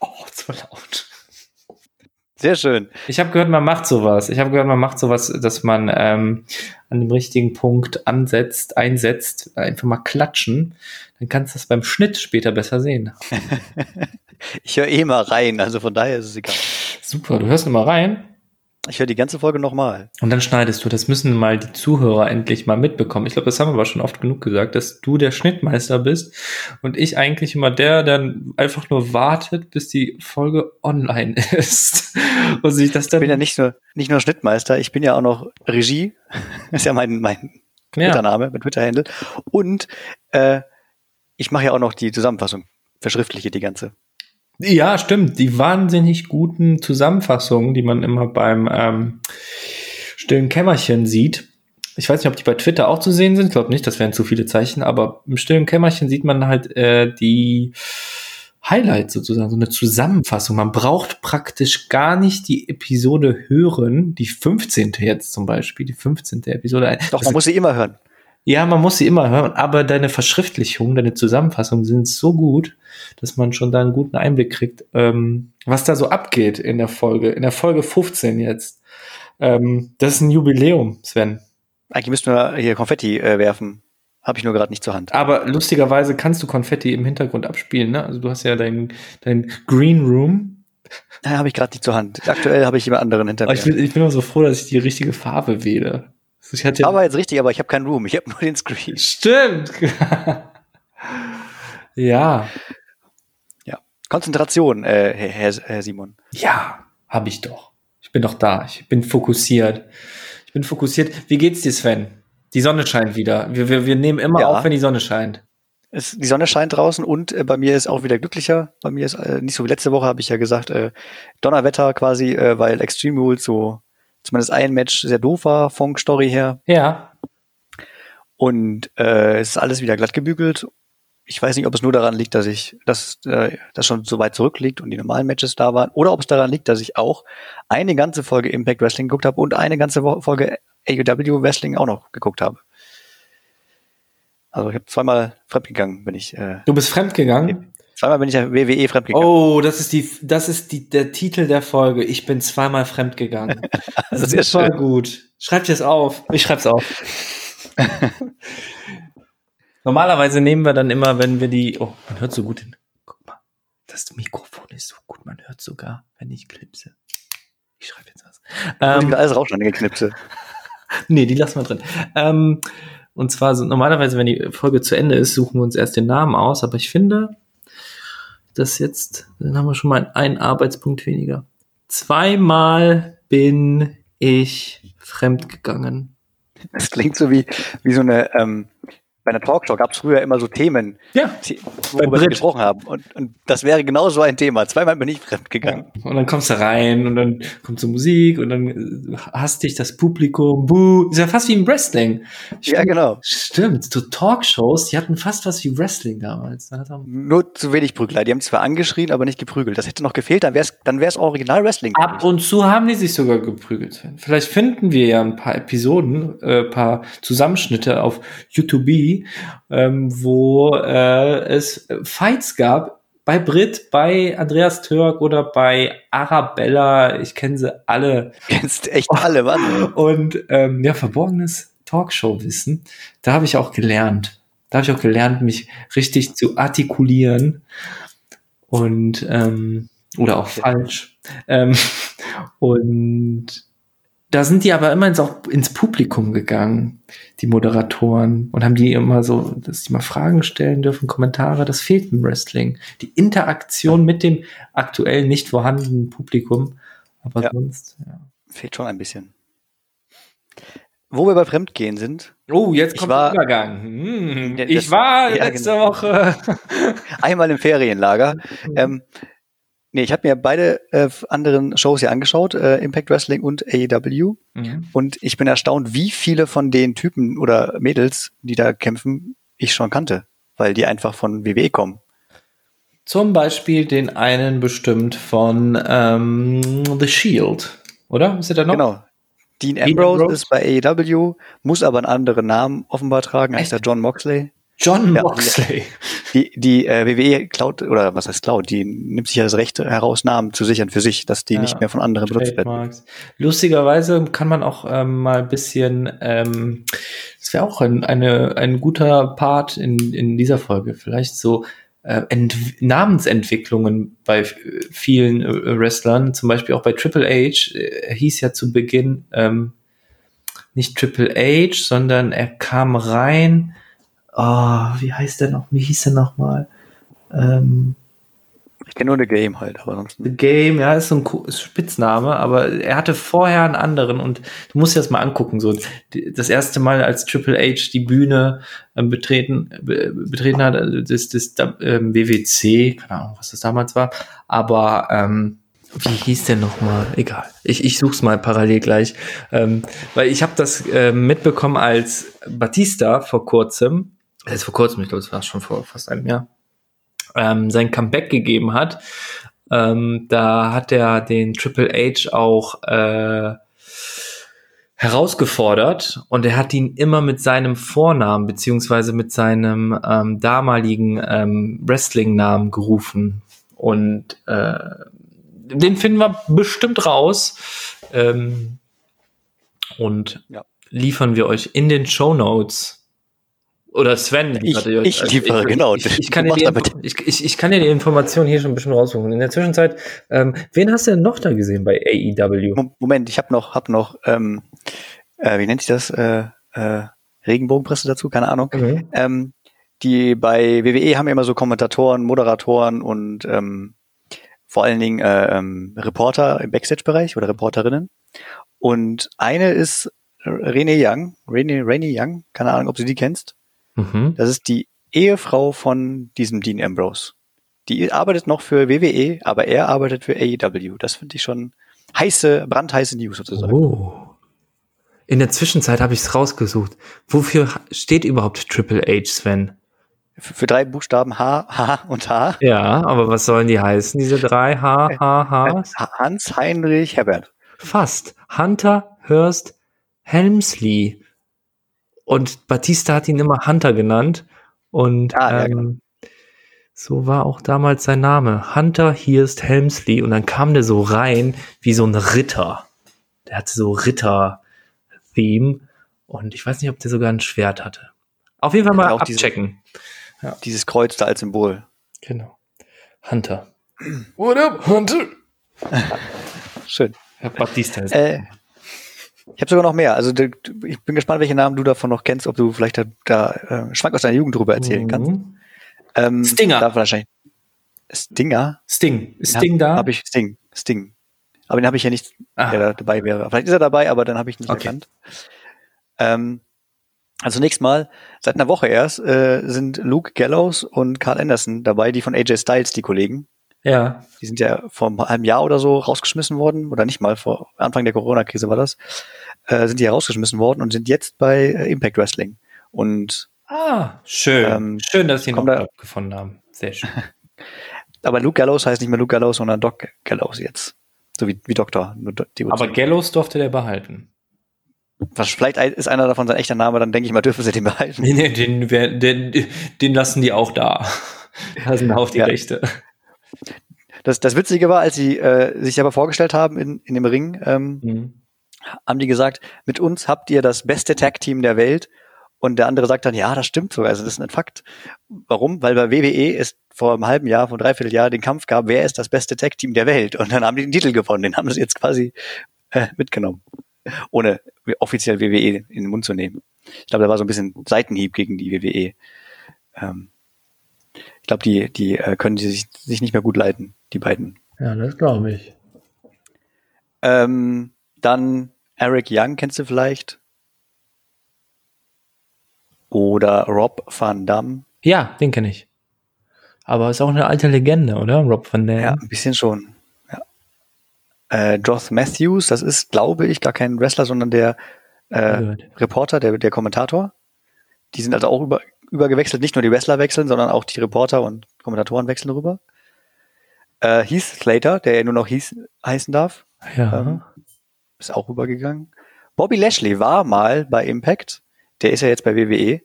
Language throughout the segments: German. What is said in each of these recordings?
Oh, zu laut. Sehr schön. Ich habe gehört, man macht sowas. Ich habe gehört, man macht sowas, dass man ähm, an dem richtigen Punkt ansetzt, einsetzt, einfach mal klatschen. Dann kannst du das beim Schnitt später besser sehen. ich höre eh mal rein, also von daher ist es egal. Super, du hörst immer rein. Ich höre die ganze Folge nochmal. Und dann schneidest du. Das müssen mal die Zuhörer endlich mal mitbekommen. Ich glaube, das haben wir aber schon oft genug gesagt, dass du der Schnittmeister bist und ich eigentlich immer der, der einfach nur wartet, bis die Folge online ist. und sich das dann. Ich bin ja nicht nur, nicht nur Schnittmeister, ich bin ja auch noch Regie. Das ist ja mein, mein Twitter-Name, mein Twitter-Handle. Und äh, ich mache ja auch noch die Zusammenfassung, verschriftliche die ganze. Ja, stimmt. Die wahnsinnig guten Zusammenfassungen, die man immer beim ähm, stillen Kämmerchen sieht. Ich weiß nicht, ob die bei Twitter auch zu sehen sind. Ich glaube nicht, das wären zu viele Zeichen, aber im stillen Kämmerchen sieht man halt äh, die Highlights sozusagen, so eine Zusammenfassung. Man braucht praktisch gar nicht die Episode hören, die 15. jetzt zum Beispiel, die 15. Episode. Doch, man muss sie immer hören. Ja, man muss sie immer hören, aber deine Verschriftlichung, deine Zusammenfassung sind so gut, dass man schon da einen guten Einblick kriegt, ähm, was da so abgeht in der Folge, in der Folge 15 jetzt. Ähm, das ist ein Jubiläum, Sven. Eigentlich müssten wir hier Konfetti äh, werfen. Habe ich nur gerade nicht zur Hand. Aber lustigerweise kannst du Konfetti im Hintergrund abspielen, ne? Also du hast ja dein, dein Green Room. Da habe ich gerade nicht zur Hand. Aktuell habe ich jemand anderen hinter mir. Ich bin, ich bin immer so froh, dass ich die richtige Farbe wähle. Ich hatte aber jetzt richtig, aber ich habe keinen Room, ich habe nur den Screen. Stimmt. ja. Ja. Konzentration, äh, Herr, Herr Simon. Ja, habe ich doch. Ich bin doch da. Ich bin fokussiert. Ich bin fokussiert. Wie geht's dir, Sven? Die Sonne scheint wieder. Wir, wir, wir nehmen immer ja. auf, wenn die Sonne scheint. Es, die Sonne scheint draußen und äh, bei mir ist auch wieder glücklicher. Bei mir ist äh, nicht so wie letzte Woche, habe ich ja gesagt, äh, Donnerwetter quasi, äh, weil Extreme Rules so zumindest ein Match sehr doof war, Fong Story her. Ja. Und äh, es ist alles wieder glatt gebügelt. Ich weiß nicht, ob es nur daran liegt, dass ich, dass äh, das schon so weit zurückliegt und die normalen Matches da waren, oder ob es daran liegt, dass ich auch eine ganze Folge Impact Wrestling geguckt habe und eine ganze Folge AEW Wrestling auch noch geguckt habe. Also ich habe zweimal fremdgegangen, bin ich. Äh, du bist fremdgegangen? Zweimal bin ich ja WWE fremdgegangen. Oh, das ist die, das ist die, der Titel der Folge. Ich bin zweimal fremdgegangen. Das ist sehr voll gut. Schreibt es auf. Ich schreib's auf. Normalerweise nehmen wir dann immer, wenn wir die, oh, man hört so gut hin. Guck mal, das Mikrofon ist so gut, man hört sogar, wenn ich klipse. Ich schreibe jetzt was. Ähm, alles rausschneiden, Knipse. nee, die lassen wir drin. Ähm, und zwar so, normalerweise, wenn die Folge zu Ende ist, suchen wir uns erst den Namen aus, aber ich finde, das jetzt, dann haben wir schon mal einen Arbeitspunkt weniger. Zweimal bin ich fremdgegangen. Das klingt so wie, wie so eine, ähm, bei einer Talkshow gab es früher immer so Themen, ja, worüber wir gesprochen haben. Und, und das wäre genau so ein Thema. Zweimal bin ich fremdgegangen. Ja. Und dann kommst du rein und dann kommt so Musik und dann äh, hasst dich das Publikum. Buh. Ist ja fast wie im Wrestling. Stimmt, ja, genau. Stimmt. So Talkshows, die hatten fast was wie Wrestling damals. Nur zu wenig Prügler. Die haben zwar angeschrien, aber nicht geprügelt. Das hätte noch gefehlt, dann wäre es dann wär's original Wrestling. Ab und zu haben die sich sogar geprügelt. Vielleicht finden wir ja ein paar Episoden, äh, paar Zusammenschnitte auf YouTube ähm, wo äh, es Fights gab bei Brit, bei Andreas Türk oder bei Arabella. Ich kenne sie alle. Kennst echt alle, Mann. Und ähm, ja, verborgenes Talkshow-Wissen. Da habe ich auch gelernt. Da habe ich auch gelernt, mich richtig zu artikulieren. Und ähm, oder auch falsch. Ähm, und da sind die aber immer ins, auch ins Publikum gegangen, die Moderatoren, und haben die immer so, dass die mal Fragen stellen dürfen, Kommentare. Das fehlt im Wrestling. Die Interaktion mit dem aktuell nicht vorhandenen Publikum. Aber ja. sonst, ja. Fehlt schon ein bisschen. Wo wir bei Fremdgehen sind. Oh, jetzt kommt war, der Übergang. Hm, ich war ja, letzte genau. Woche. Einmal im Ferienlager. ähm, Nee, ich habe mir beide äh, anderen Shows ja angeschaut, äh, Impact Wrestling und AEW. Mhm. Und ich bin erstaunt, wie viele von den Typen oder Mädels, die da kämpfen, ich schon kannte, weil die einfach von WWE kommen. Zum Beispiel den einen bestimmt von ähm, The Shield, oder? Ist er da noch? Genau. Dean Ambrose, Dean Ambrose, ist bei AEW, muss aber einen anderen Namen offenbar tragen als der John Moxley. John Moxley. Ja, die die äh, WWE klaut, oder was heißt klaut, die nimmt sich ja das Recht heraus, Namen zu sichern für sich, dass die ja, nicht mehr von anderen benutzt werden. Lustigerweise kann man auch ähm, mal ein bisschen, ähm, das wäre auch ein, eine, ein guter Part in, in dieser Folge, vielleicht so äh, Ent Namensentwicklungen bei vielen äh, Wrestlern, zum Beispiel auch bei Triple H, äh, hieß ja zu Beginn ähm, nicht Triple H, sondern er kam rein oh, wie heißt der noch, wie hieß der nochmal? Ähm, ich kenne nur The Game halt, aber sonst. The Game, ja, ist so ein Spitzname, aber er hatte vorher einen anderen und du musst dir das mal angucken, so das erste Mal als Triple H die Bühne ähm, betreten, be, betreten hat, äh, das, das ähm, WWC, keine Ahnung, was das damals war, aber ähm, wie hieß der nochmal? Egal. Ich, ich such's mal parallel gleich. Ähm, weil ich habe das äh, mitbekommen als Batista vor kurzem jetzt vor kurzem, ich glaube, es war schon vor fast einem Jahr, ähm, sein Comeback gegeben hat. Ähm, da hat er den Triple H auch äh, herausgefordert und er hat ihn immer mit seinem Vornamen beziehungsweise mit seinem ähm, damaligen ähm, Wrestling-Namen gerufen. Und äh, den finden wir bestimmt raus. Ähm, und ja. liefern wir euch in den Show Notes oder Sven ich, ich, ich also liefere, ich, genau. Ich, ich, kann dir die, ich, ich, ich kann dir die Information hier schon ein bisschen raussuchen. In der Zwischenzeit, ähm, wen hast du denn noch da gesehen bei AEW? Moment, ich habe noch, hab noch, ähm, äh, wie nennt sich das? Äh, äh, Regenbogenpresse dazu, keine Ahnung. Mhm. Ähm, die bei WWE haben immer so Kommentatoren, Moderatoren und ähm, vor allen Dingen äh, ähm, Reporter im Backstage-Bereich oder Reporterinnen. Und eine ist Rene Young, Rene, Rene Young, keine Ahnung, ob du die kennst. Mhm. Das ist die Ehefrau von diesem Dean Ambrose. Die arbeitet noch für WWE, aber er arbeitet für AEW. Das finde ich schon heiße, brandheiße News sozusagen. Oh. In der Zwischenzeit habe ich es rausgesucht. Wofür steht überhaupt Triple H, Sven? Für, für, drei Buchstaben H, H und H. Ja, aber was sollen die heißen, diese drei H, H, H? Hans Heinrich Herbert. Fast. Hunter Hurst Helmsley. Und Batista hat ihn immer Hunter genannt. Und ah, ja, ähm, genau. so war auch damals sein Name. Hunter Hirst Helmsley. Und dann kam der so rein wie so ein Ritter. Der hatte so Ritter-Theme. Und ich weiß nicht, ob der sogar ein Schwert hatte. Auf jeden Fall mal auch abchecken. Diese, ja. Dieses Kreuz da als Symbol. Genau. Hunter. What up, Hunter? Schön. Herr Batista ist. Äh, ich habe sogar noch mehr. Also ich bin gespannt, welche Namen du davon noch kennst, ob du vielleicht da, da äh, Schwank aus deiner Jugend drüber erzählen mhm. kannst. Ähm, Stinger. Da wahrscheinlich. Stinger? Sting. Sting da? Habe ich Sting. Sting. Aber den habe ich ja nicht, ah. der da dabei wäre. Vielleicht ist er dabei, aber dann habe ich nicht okay. erkannt. Ähm, also zunächst mal, seit einer Woche erst äh, sind Luke Gallows und Carl Anderson dabei, die von AJ Styles, die Kollegen. Ja. Die sind ja vor einem Jahr oder so rausgeschmissen worden, oder nicht mal, vor Anfang der Corona-Krise war das, äh, sind die rausgeschmissen worden und sind jetzt bei äh, Impact Wrestling. Und Ah, schön. Ähm, schön, dass sie noch da, gefunden haben. Sehr schön. Aber Luke Gallows heißt nicht mehr Luke Gallows, sondern Doc Gallows jetzt. So wie, wie Doktor. Aber Gallows durfte der behalten. Was, vielleicht ist einer davon sein echter Name, dann denke ich mal, dürfen sie den behalten. Nee, nee, den, den, den lassen die auch da. Da sind auch die ja. Rechte. Das, das Witzige war, als sie äh, sich aber vorgestellt haben in, in dem Ring, ähm, mhm. haben die gesagt, mit uns habt ihr das beste Tag-Team der Welt. Und der andere sagt dann, ja, das stimmt sogar, also das ist ein Fakt. Warum? Weil bei WWE es vor einem halben Jahr, vor dreiviertel Jahr den Kampf gab, wer ist das beste Tag-Team der Welt? Und dann haben die den Titel gewonnen, den haben sie jetzt quasi äh, mitgenommen. Ohne offiziell WWE in den Mund zu nehmen. Ich glaube, da war so ein bisschen Seitenhieb gegen die WWE. Ähm, ich glaube, die, die äh, können sich, sich nicht mehr gut leiten, die beiden. Ja, das glaube ich. Ähm, dann Eric Young kennst du vielleicht. Oder Rob Van Dam. Ja, den kenne ich. Aber ist auch eine alte Legende, oder? Rob Van Dam. Ja, ein bisschen schon. Ja. Äh, Josh Matthews, das ist, glaube ich, gar kein Wrestler, sondern der äh, Reporter, der, der Kommentator. Die sind also auch über, übergewechselt. Nicht nur die Wrestler wechseln, sondern auch die Reporter und Kommentatoren wechseln rüber. Äh, Heath Slater, der ja nur noch Heath heißen darf, ja. ähm, ist auch rübergegangen. Bobby Lashley war mal bei Impact. Der ist ja jetzt bei WWE.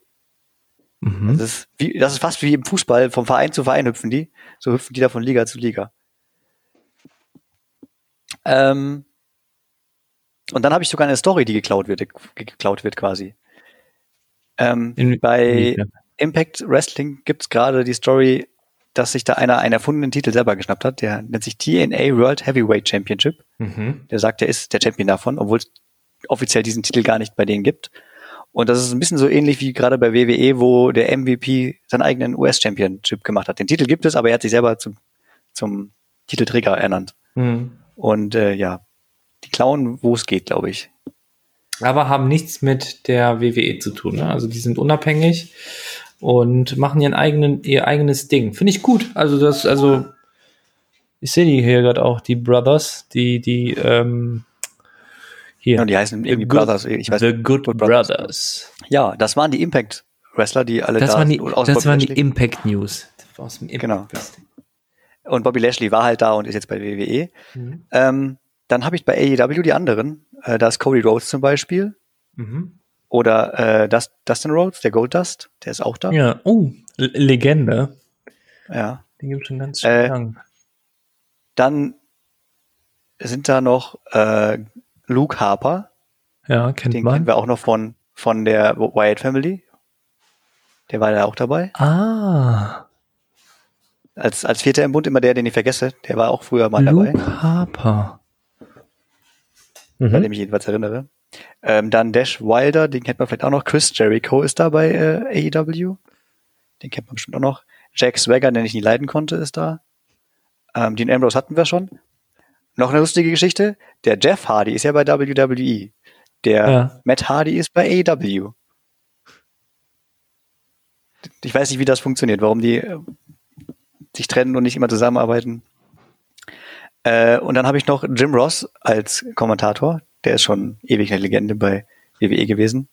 Mhm. Das, ist wie, das ist fast wie im Fußball, vom Verein zu Verein hüpfen die. So hüpfen die da von Liga zu Liga. Ähm, und dann habe ich sogar eine Story, die geklaut wird, geklaut wird quasi. Ähm, bei Impact Wrestling gibt es gerade die Story, dass sich da einer einen erfundenen Titel selber geschnappt hat. Der nennt sich TNA World Heavyweight Championship. Mhm. Der sagt, er ist der Champion davon, obwohl es offiziell diesen Titel gar nicht bei denen gibt. Und das ist ein bisschen so ähnlich wie gerade bei WWE, wo der MVP seinen eigenen US-Championship gemacht hat. Den Titel gibt es, aber er hat sich selber zum, zum Titelträger ernannt. Mhm. Und äh, ja, die klauen, wo es geht, glaube ich. Aber haben nichts mit der WWE zu tun. Ne? Also die sind unabhängig und machen ihren eigenen, ihr eigenes Ding. Finde ich gut. Also das, also ich sehe die hier gerade auch, die Brothers, die, die, ähm, hier. Ja, die heißen irgendwie good, Brothers. Ich weiß, The Good, good Brothers. Brothers. Ja, das waren die Impact Wrestler, die alle das da waren die, Das waren die Impact News. Aus dem Impact genau. Wrestling. Und Bobby Lashley war halt da und ist jetzt bei WWE. Mhm. Ähm, dann habe ich bei AEW die anderen. Äh, da ist Cody Rhodes zum Beispiel. Mhm. Oder äh, Dust, Dustin Rhodes, der Gold Dust, der ist auch da. Ja, oh, Legende. Ja. Den gibt schon ganz schön äh, lang. Dann sind da noch äh, Luke Harper. Ja, kennt Den man. kennen wir auch noch von, von der Wyatt Family. Der war da auch dabei. Ah als, als Vierter im Bund immer der, den ich vergesse. Der war auch früher mal Luke dabei. Harper. Mhm. Bei dem ich jedenfalls erinnere. Ähm, dann Dash Wilder, den kennt man vielleicht auch noch. Chris Jericho ist da bei äh, AEW. Den kennt man bestimmt auch noch. Jack Swagger, den ich nie leiden konnte, ist da. Ähm, Dean Ambrose hatten wir schon. Noch eine lustige Geschichte. Der Jeff Hardy ist ja bei WWE. Der ja. Matt Hardy ist bei AEW. Ich weiß nicht, wie das funktioniert, warum die äh, sich trennen und nicht immer zusammenarbeiten. Äh, und dann habe ich noch Jim Ross als Kommentator. Der ist schon ewig eine Legende bei WWE gewesen.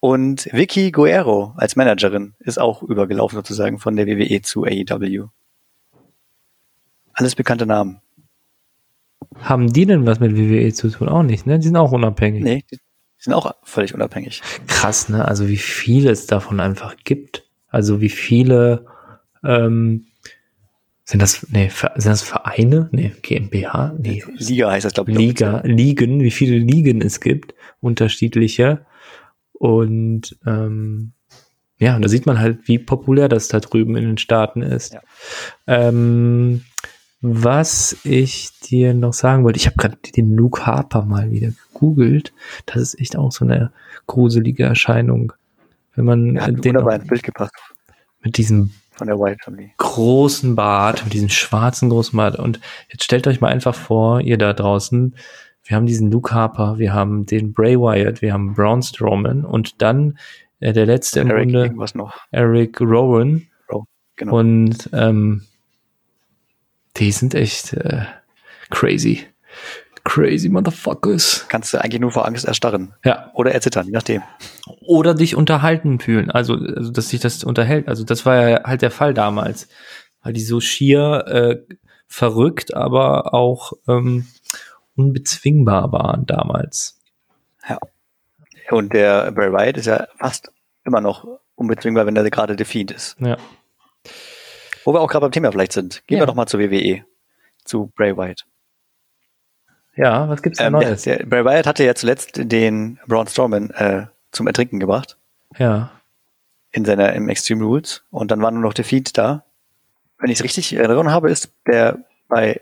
Und Vicky Guerrero als Managerin ist auch übergelaufen sozusagen von der WWE zu AEW. Alles bekannte Namen. Haben die denn was mit WWE zu tun? Auch nicht, ne? Die sind auch unabhängig. Nee, die sind auch völlig unabhängig. Krass, ne? Also wie viel es davon einfach gibt. Also wie viele ähm, sind das, nee, sind das Vereine? Nee, GmbH? Nee. Liga heißt das, glaube ich. Liga, Ligen, wie viele Ligen es gibt, unterschiedliche. Und ähm, ja, und da sieht man halt, wie populär das da drüben in den Staaten ist. Ja. Ähm, was ich dir noch sagen wollte, ich habe gerade den Luke Harper mal wieder gegoogelt. Das ist echt auch so eine gruselige Erscheinung. Wenn man ja, den noch, Bild gepasst. mit diesem von der White Family. Großen Bart, mit diesem schwarzen großen Bart. Und jetzt stellt euch mal einfach vor, ihr da draußen, wir haben diesen Luke Harper, wir haben den Bray Wyatt, wir haben Braun Strowman und dann äh, der letzte im Eric Grunde, Eric Rowan. Oh, genau. Und ähm, die sind echt äh, crazy. Crazy Motherfuckers. Kannst du eigentlich nur vor Angst erstarren. Ja. Oder erzittern, je nachdem. Oder dich unterhalten fühlen. Also, also, dass sich das unterhält. Also, das war ja halt der Fall damals. Weil die so schier äh, verrückt, aber auch ähm, unbezwingbar waren damals. Ja. Und der Bray Wyatt ist ja fast immer noch unbezwingbar, wenn er gerade Defiant ist. Ja. Wo wir auch gerade beim Thema vielleicht sind. Gehen ja. wir doch mal zur WWE. Zu Bray Wyatt. Ja, was gibt's da ähm, Neues? Der, der Bray Wyatt hatte ja zuletzt den Braun Strowman äh, zum Ertrinken gebracht. Ja. In seiner im Extreme Rules und dann war nur noch der Feed da. Wenn ich es richtig in Erinnerung habe, ist der bei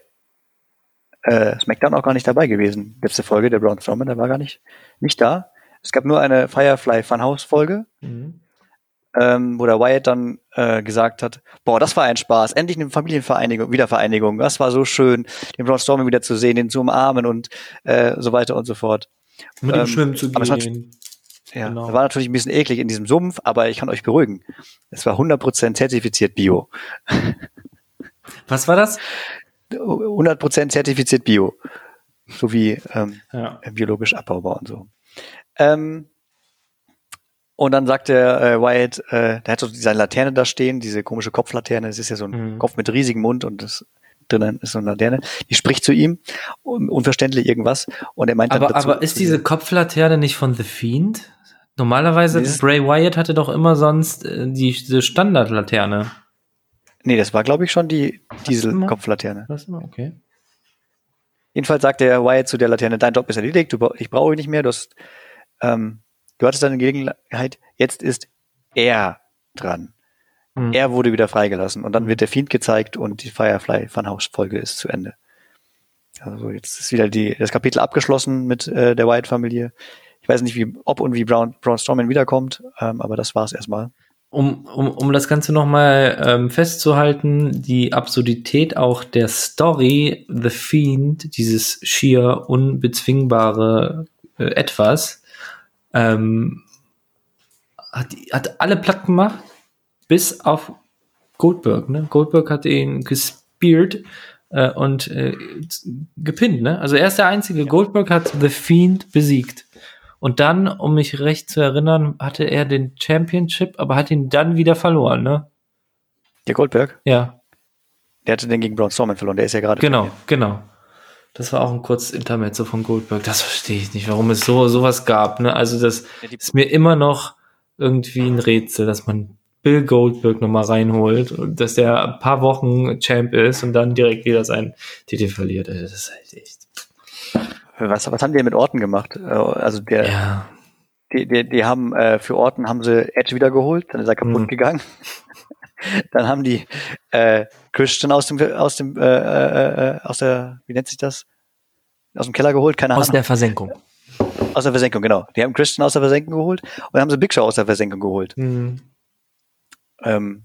äh, SmackDown auch gar nicht dabei gewesen. Letzte Folge der Braun Strowman, der war gar nicht nicht da. Es gab nur eine Firefly Funhouse Folge. Mhm ähm, wo der Wyatt dann äh, gesagt hat, boah, das war ein Spaß, endlich eine Familienvereinigung, Wiedervereinigung, das war so schön, den Braun Strowman wieder zu sehen, den zu umarmen und äh, so weiter und so fort. Mit ähm, dem Schwimmen zu gehen. Ja, genau. war natürlich ein bisschen eklig in diesem Sumpf, aber ich kann euch beruhigen. Es war 100% zertifiziert Bio. Was war das? 100% zertifiziert Bio. So wie ähm, ja. biologisch abbaubar und so. Ähm, und dann sagt der äh, Wyatt, äh, der hat so seine Laterne da stehen, diese komische Kopflaterne, das ist ja so ein mhm. Kopf mit riesigem Mund und das drinnen ist so eine Laterne, die spricht zu ihm, unverständlich irgendwas und er meint aber, dazu, aber ist diese Kopflaterne nicht von The Fiend? Normalerweise, nee. Bray Wyatt hatte doch immer sonst äh, die, diese Standardlaterne. Nee, das war, glaube ich, schon die Dieselkopflaterne. Okay. Jedenfalls sagt der Wyatt zu der Laterne, dein Job ist erledigt, du, ich brauche ihn nicht mehr, du, hast, ähm, du hattest deine Gelegenheit, jetzt ist er dran. Mhm. Er wurde wieder freigelassen und dann wird der Fiend gezeigt und die Firefly Funhouse-Folge ist zu Ende. Also jetzt ist wieder die, das Kapitel abgeschlossen mit äh, der Wyatt-Familie. Ich weiß nicht, wie, ob und wie Braun, Braun Strowman wiederkommt, ähm, aber das war's erstmal. Um, um, um das Ganze nochmal ähm, festzuhalten, die Absurdität auch der Story, The Fiend, dieses schier unbezwingbare äh, Etwas, ähm, hat, hat alle platt gemacht, bis auf Goldberg. Ne? Goldberg hat ihn gespielt äh, und äh, gepinnt. Ne? Also er ist der einzige. Goldberg hat The Fiend besiegt. Und dann, um mich recht zu erinnern, hatte er den Championship, aber hat ihn dann wieder verloren, ne? Der Goldberg? Ja. Der hatte den gegen Braun Strowman verloren, der ist ja gerade. Genau, genau. Das war auch ein kurzes Intermezzo von Goldberg. Das verstehe ich nicht, warum es so sowas gab. Ne? Also das ist mir immer noch irgendwie ein Rätsel, dass man Bill Goldberg nochmal reinholt und dass der ein paar Wochen Champ ist und dann direkt wieder seinen Titel verliert. Das ist halt echt. Was, was haben die mit Orten gemacht? Äh, also der, ja. die, die, die haben äh, für Orten haben sie Edge wieder geholt, dann ist er kaputt mhm. gegangen. Dann haben die äh, Christian aus dem aus dem äh, äh, äh, aus der wie nennt sich das aus dem Keller geholt, keine Ahnung. Aus der Versenkung. Aus der Versenkung, genau. Die haben Christian aus der Versenkung geholt und dann haben sie Big Show aus der Versenkung geholt. Mhm. Ähm,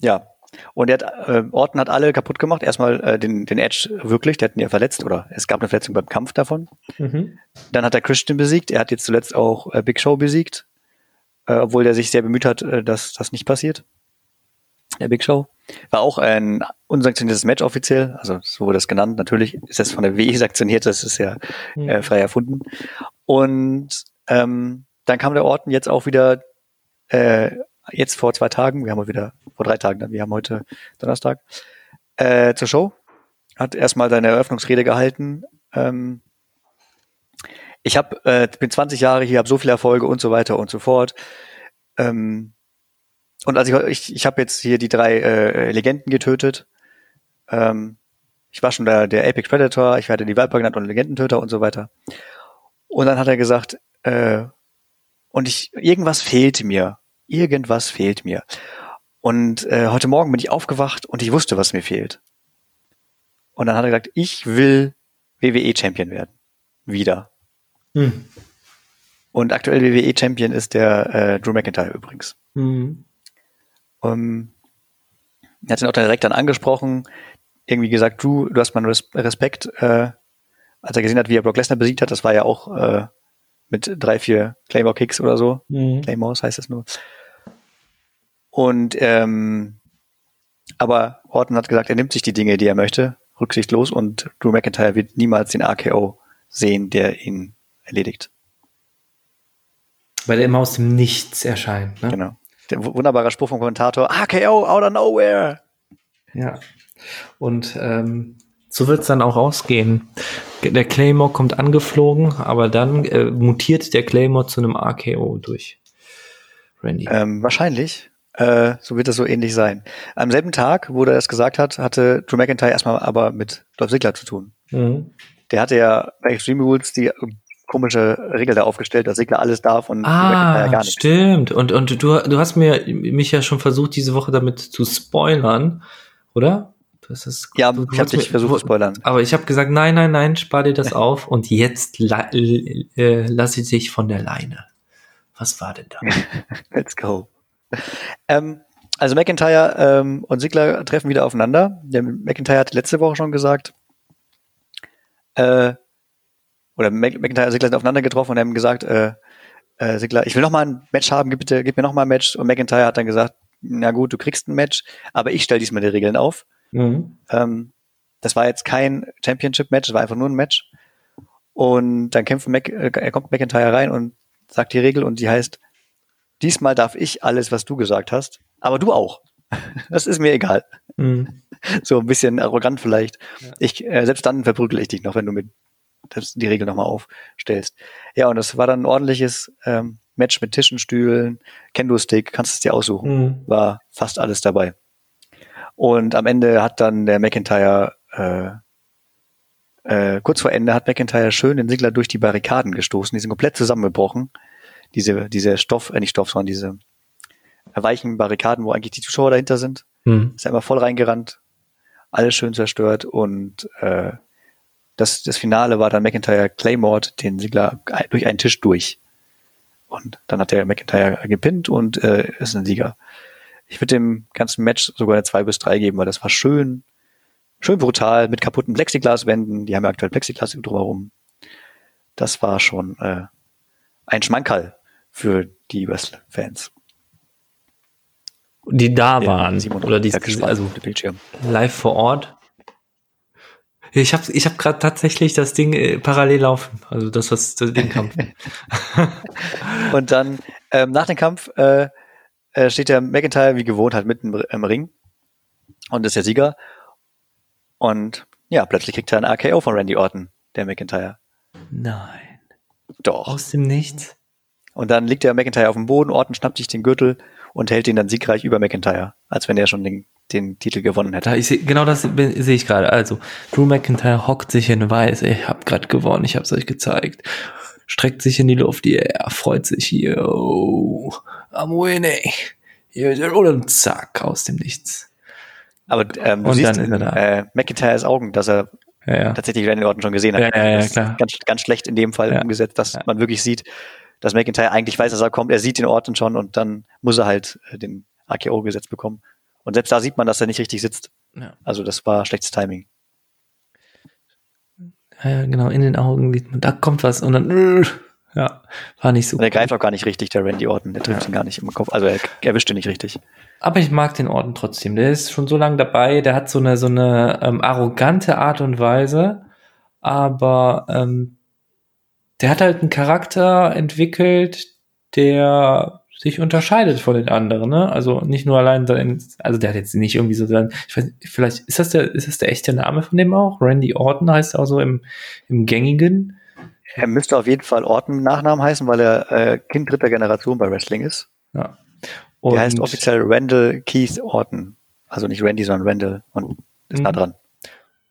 ja, und er hat, äh, Orton hat alle kaputt gemacht. Erstmal äh, den, den Edge wirklich, der hat ihn ja verletzt oder es gab eine Verletzung beim Kampf davon. Mhm. Dann hat er Christian besiegt. Er hat jetzt zuletzt auch äh, Big Show besiegt, äh, obwohl er sich sehr bemüht hat, äh, dass das nicht passiert. Der Big Show. War auch ein unsanktioniertes Match offiziell, also so wurde es genannt. Natürlich ist das von der WE sanktioniert, das ist ja mhm. äh, frei erfunden. Und ähm, dann kam der Orton jetzt auch wieder äh, jetzt vor zwei Tagen, wir haben wieder, vor drei Tagen dann, wir haben heute Donnerstag, äh, zur Show. Hat erstmal seine Eröffnungsrede gehalten. Ähm, ich hab, äh, bin 20 Jahre hier, habe so viele Erfolge und so weiter und so fort. Ähm, und also ich, ich, ich habe jetzt hier die drei äh, Legenden getötet. Ähm, ich war schon der, der Apex Predator, ich werde die Viper genannt und Legendentöter und so weiter. Und dann hat er gesagt, äh, und ich, irgendwas fehlte mir irgendwas fehlt mir. Und äh, heute Morgen bin ich aufgewacht und ich wusste, was mir fehlt. Und dann hat er gesagt, ich will WWE Champion werden. Wieder. Hm. Und aktuell WWE Champion ist der äh, Drew McIntyre übrigens. Mhm. Um, er hat ihn auch direkt dann angesprochen, irgendwie gesagt, Drew, du hast meinen Respekt, äh, als er gesehen hat, wie er Brock Lesnar besiegt hat, das war ja auch äh, mit drei, vier Claymore Kicks oder so. Mhm. Claymores heißt es nur. Und ähm, aber Orton hat gesagt, er nimmt sich die Dinge, die er möchte, rücksichtslos und Drew McIntyre wird niemals den RKO sehen, der ihn erledigt. Weil er immer aus dem Nichts erscheint. Ne? Genau. Der wunderbare Spruch vom Kommentator, RKO out of nowhere. Ja. Und ähm, so wird es dann auch ausgehen. Der Claymore kommt angeflogen, aber dann äh, mutiert der Claymore zu einem RKO durch Randy. Ähm, wahrscheinlich. Äh, so wird das so ähnlich sein. Am selben Tag, wo er das gesagt hat, hatte Drew McIntyre erstmal aber mit Dolph Ziggler zu tun. Mhm. Der hatte ja bei Extreme Rules die komische Regel da aufgestellt, dass Ziggler alles darf und ah, gar nichts. Stimmt. Und, und du, du hast mir mich ja schon versucht, diese Woche damit zu spoilern, oder? Das ist, ja, du, ich habe dich versucht zu spoilern. Aber ich habe gesagt, nein, nein, nein, spar dir das auf und jetzt la äh, lasse ich dich von der Leine. Was war denn da? Let's go. Ähm, also McIntyre ähm, und Sigler treffen wieder aufeinander. Der McIntyre hat letzte Woche schon gesagt, äh, oder McIntyre und Sigler sind aufeinander getroffen und haben gesagt, äh, äh, Sigler, ich will noch mal ein Match haben, gib, bitte, gib mir noch mal ein Match. Und McIntyre hat dann gesagt, na gut, du kriegst ein Match, aber ich stelle diesmal die Regeln auf. Mhm. Ähm, das war jetzt kein Championship-Match, das war einfach nur ein Match. Und dann kämpft Mac, äh, er kommt McIntyre rein und sagt die Regel und die heißt, diesmal darf ich alles, was du gesagt hast, aber du auch. Das ist mir egal. Mhm. So ein bisschen arrogant vielleicht. Ja. Ich, äh, selbst dann verprügel ich dich noch, wenn du mir das, die Regel nochmal aufstellst. Ja, und das war dann ein ordentliches ähm, Match mit Tischen, Stühlen, Kendo-Stick, kannst es dir aussuchen. Mhm. War fast alles dabei. Und am Ende hat dann der McIntyre, äh, äh, kurz vor Ende hat McIntyre schön den Sigler durch die Barrikaden gestoßen. Die sind komplett zusammengebrochen. Diese, diese Stoff, äh, nicht Stoff, sondern diese weichen Barrikaden, wo eigentlich die Zuschauer dahinter sind. Mhm. Ist einmal voll reingerannt. Alles schön zerstört und äh, das, das Finale war dann McIntyre Claymore den Sigler durch einen Tisch durch. Und dann hat der McIntyre gepinnt und äh, ist ein Sieger. Ich würde dem ganzen Match sogar eine 2 bis 3 geben, weil das war schön, schön brutal mit kaputten Plexiglaswänden. Die haben ja aktuell Plexiglas drumherum. Das war schon äh, ein Schmankerl für die Wrestling-Fans. Die da waren. Ja, oder die, also live vor Ort. Ich habe ich hab gerade tatsächlich das Ding äh, parallel laufen, also das was den Kampf. und dann ähm, nach dem Kampf äh, äh, steht der McIntyre wie gewohnt halt mitten im Ring und ist der Sieger. Und ja, plötzlich kriegt er ein RKO von Randy Orton, der McIntyre. Nein. Doch. Aus dem Nichts. Und dann liegt der McIntyre auf dem Boden, Orton schnappt sich den Gürtel und hält ihn dann siegreich über McIntyre, als wenn er schon den, den Titel gewonnen hätte. Ich seh, genau das sehe ich gerade. Also, Drew McIntyre hockt sich hin, weiß, ich hab gerade gewonnen, ich hab's euch gezeigt. Streckt sich in die Luft, yeah, freut sich, yo, I'm winning. Und zack, aus dem Nichts. Aber ähm, du und siehst in äh, McIntyres Augen, dass er ja, ja. tatsächlich Randy Orton schon gesehen hat. Ja, ja, ja, klar. Ganz, ganz schlecht in dem Fall umgesetzt, dass man wirklich sieht, dass McIntyre eigentlich weiß, dass er kommt, er sieht den Orton schon und dann muss er halt äh, den AKO gesetzt bekommen. Und selbst da sieht man, dass er nicht richtig sitzt. Ja. Also das war schlechtes Timing. Ja, genau, in den Augen sieht man, da kommt was und dann, ja, war nicht so. Und er greift auch gar nicht richtig, der Randy Orton, der trifft ja. ihn gar nicht im Kopf, also er erwischt ihn nicht richtig. Aber ich mag den Orton trotzdem, der ist schon so lange dabei, der hat so eine, so eine ähm, arrogante Art und Weise, aber ähm, der hat halt einen Charakter entwickelt, der sich unterscheidet von den anderen, ne? Also nicht nur allein sein, also der hat jetzt nicht irgendwie so sein, ich weiß, vielleicht ist das der, ist das der echte Name von dem auch? Randy Orton heißt er auch so im, im gängigen. Er müsste auf jeden Fall Orton Nachnamen heißen, weil er äh, Kind dritter Generation bei Wrestling ist. Ja. Und der heißt offiziell Randall Keith Orton. Also nicht Randy, sondern Randall und ist mhm. dran.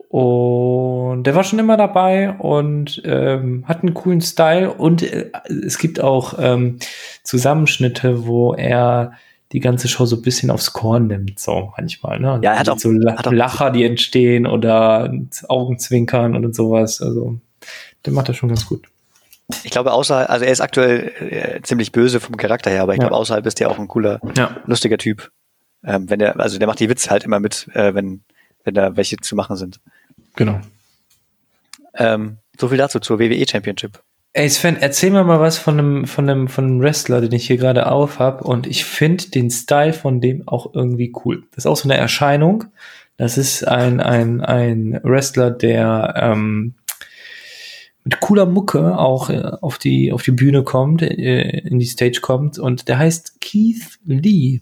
Und der war schon immer dabei und ähm, hat einen coolen Style. Und äh, es gibt auch ähm, Zusammenschnitte, wo er die ganze Show so ein bisschen aufs Korn nimmt, so manchmal. Ne? Ja, er hat auch so hat auch Lacher, die entstehen oder Augenzwinkern und sowas. Also der macht das schon ganz gut. Ich glaube, außerhalb, also er ist aktuell äh, ziemlich böse vom Charakter her, aber ich ja. glaube, außerhalb ist der auch ein cooler, ja. lustiger Typ. Ähm, wenn der, also der macht die Witze halt immer mit, äh, wenn, wenn da welche zu machen sind. Genau. Ähm, so viel dazu zur WWE Championship. Ey Sven, erzähl mir mal was von einem, von einem, von einem Wrestler, den ich hier gerade auf habe. Und ich finde den Style von dem auch irgendwie cool. Das ist auch so eine Erscheinung. Das ist ein, ein, ein Wrestler, der ähm, mit cooler Mucke auch äh, auf die, auf die Bühne kommt, äh, in die Stage kommt. Und der heißt Keith Lee.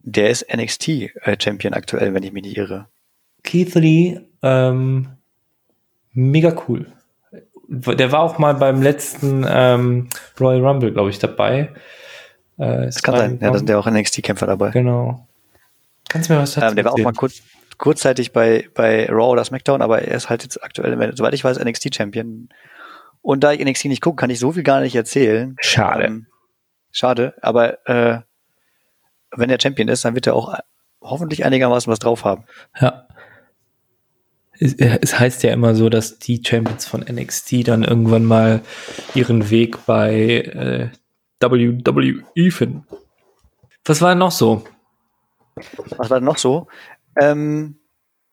Der ist NXT-Champion äh, aktuell, wenn ich mich nicht irre. Keith Lee, ähm, mega cool. Der war auch mal beim letzten ähm, Royal Rumble, glaube ich, dabei. Äh, das kann sein, ja, da sind ja auch NXT-Kämpfer dabei. Genau. Kannst du mir was dazu ähm, Der war auch mal kurz, kurzzeitig bei, bei Raw oder SmackDown, aber er ist halt jetzt aktuell, soweit ich weiß, NXT-Champion. Und da ich NXT nicht gucke, kann ich so viel gar nicht erzählen. Schade. Ähm, schade, aber äh, wenn er Champion ist, dann wird er auch hoffentlich einigermaßen was drauf haben. Ja es heißt ja immer so, dass die Champions von NXT dann irgendwann mal ihren Weg bei äh, WWE finden. Was war denn noch so? Was war denn noch so? Ähm,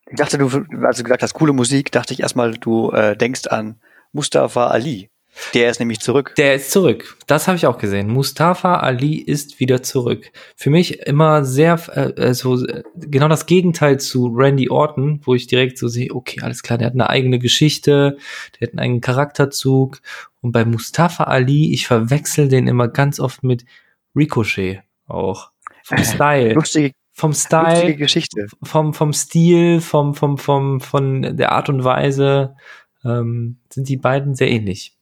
ich dachte, du, als du gesagt hast, coole Musik, dachte ich erstmal, du äh, denkst an Mustafa Ali. Der ist nämlich zurück. Der ist zurück. Das habe ich auch gesehen. Mustafa Ali ist wieder zurück. Für mich immer sehr, äh, so genau das Gegenteil zu Randy Orton, wo ich direkt so sehe, okay, alles klar, der hat eine eigene Geschichte, der hat einen eigenen Charakterzug. Und bei Mustafa Ali, ich verwechsel den immer ganz oft mit Ricochet auch. Vom Style. Lustige, vom Style, Geschichte. Vom, vom Stil, vom, vom, vom, von der Art und Weise ähm, sind die beiden sehr ähnlich.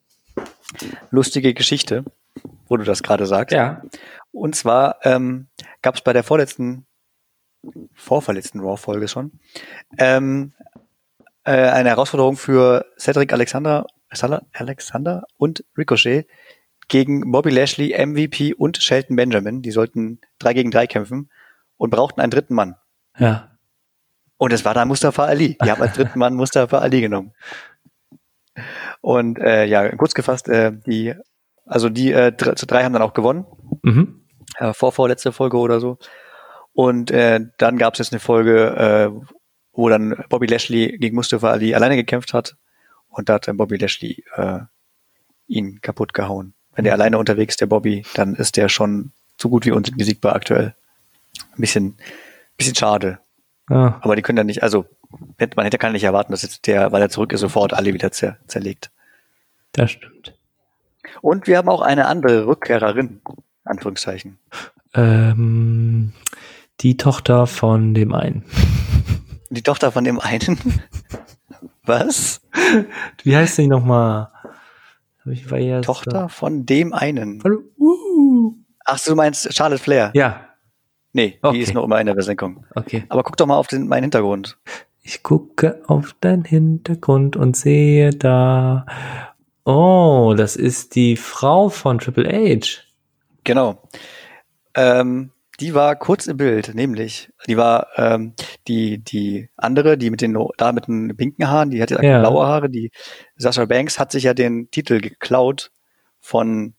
Lustige Geschichte. wo du das gerade sagst. Ja. Und zwar ähm, gab es bei der vorletzten, vorverletzten Raw-Folge schon, ähm, äh, eine Herausforderung für Cedric Alexander, Alexander und Ricochet gegen Bobby Lashley, MVP und Shelton Benjamin. Die sollten drei gegen drei kämpfen und brauchten einen dritten Mann. Ja. Und es war dann Mustafa Ali. Die haben als dritten Mann Mustafa Ali genommen. Und äh, ja, kurz gefasst, äh, die, also die äh, drei, zu drei haben dann auch gewonnen. Mhm. Äh, vor vorletzte Folge oder so. Und äh, dann gab es jetzt eine Folge, äh, wo dann Bobby Lashley gegen Mustafa Ali alleine gekämpft hat. Und da hat dann Bobby Lashley äh, ihn kaputt gehauen. Wenn der mhm. alleine unterwegs ist, der Bobby, dann ist der schon so gut wie unbesiegbar aktuell. Ein bisschen, bisschen schade. Ja. Aber die können dann nicht, also man hätte kann nicht erwarten, dass jetzt der, weil er zurück ist, sofort alle wieder zer, zerlegt. Das stimmt. Und wir haben auch eine andere Rückkehrerin, Anführungszeichen. Ähm, die Tochter von dem einen. Die Tochter von dem einen? Was? Wie heißt die nochmal? Tochter von dem einen. Hallo? Uh. Ach, du meinst Charlotte Flair? Ja. Nee, okay. die ist nur immer in der Versenkung. Okay. Aber guck doch mal auf den, meinen Hintergrund. Ich gucke auf deinen Hintergrund und sehe da. Oh, das ist die Frau von Triple H. Genau. Ähm, die war kurz im Bild, nämlich die war ähm, die die andere, die mit den da mit den pinken Haaren, die hatte ja. blaue Haare. Die Sasha Banks hat sich ja den Titel geklaut von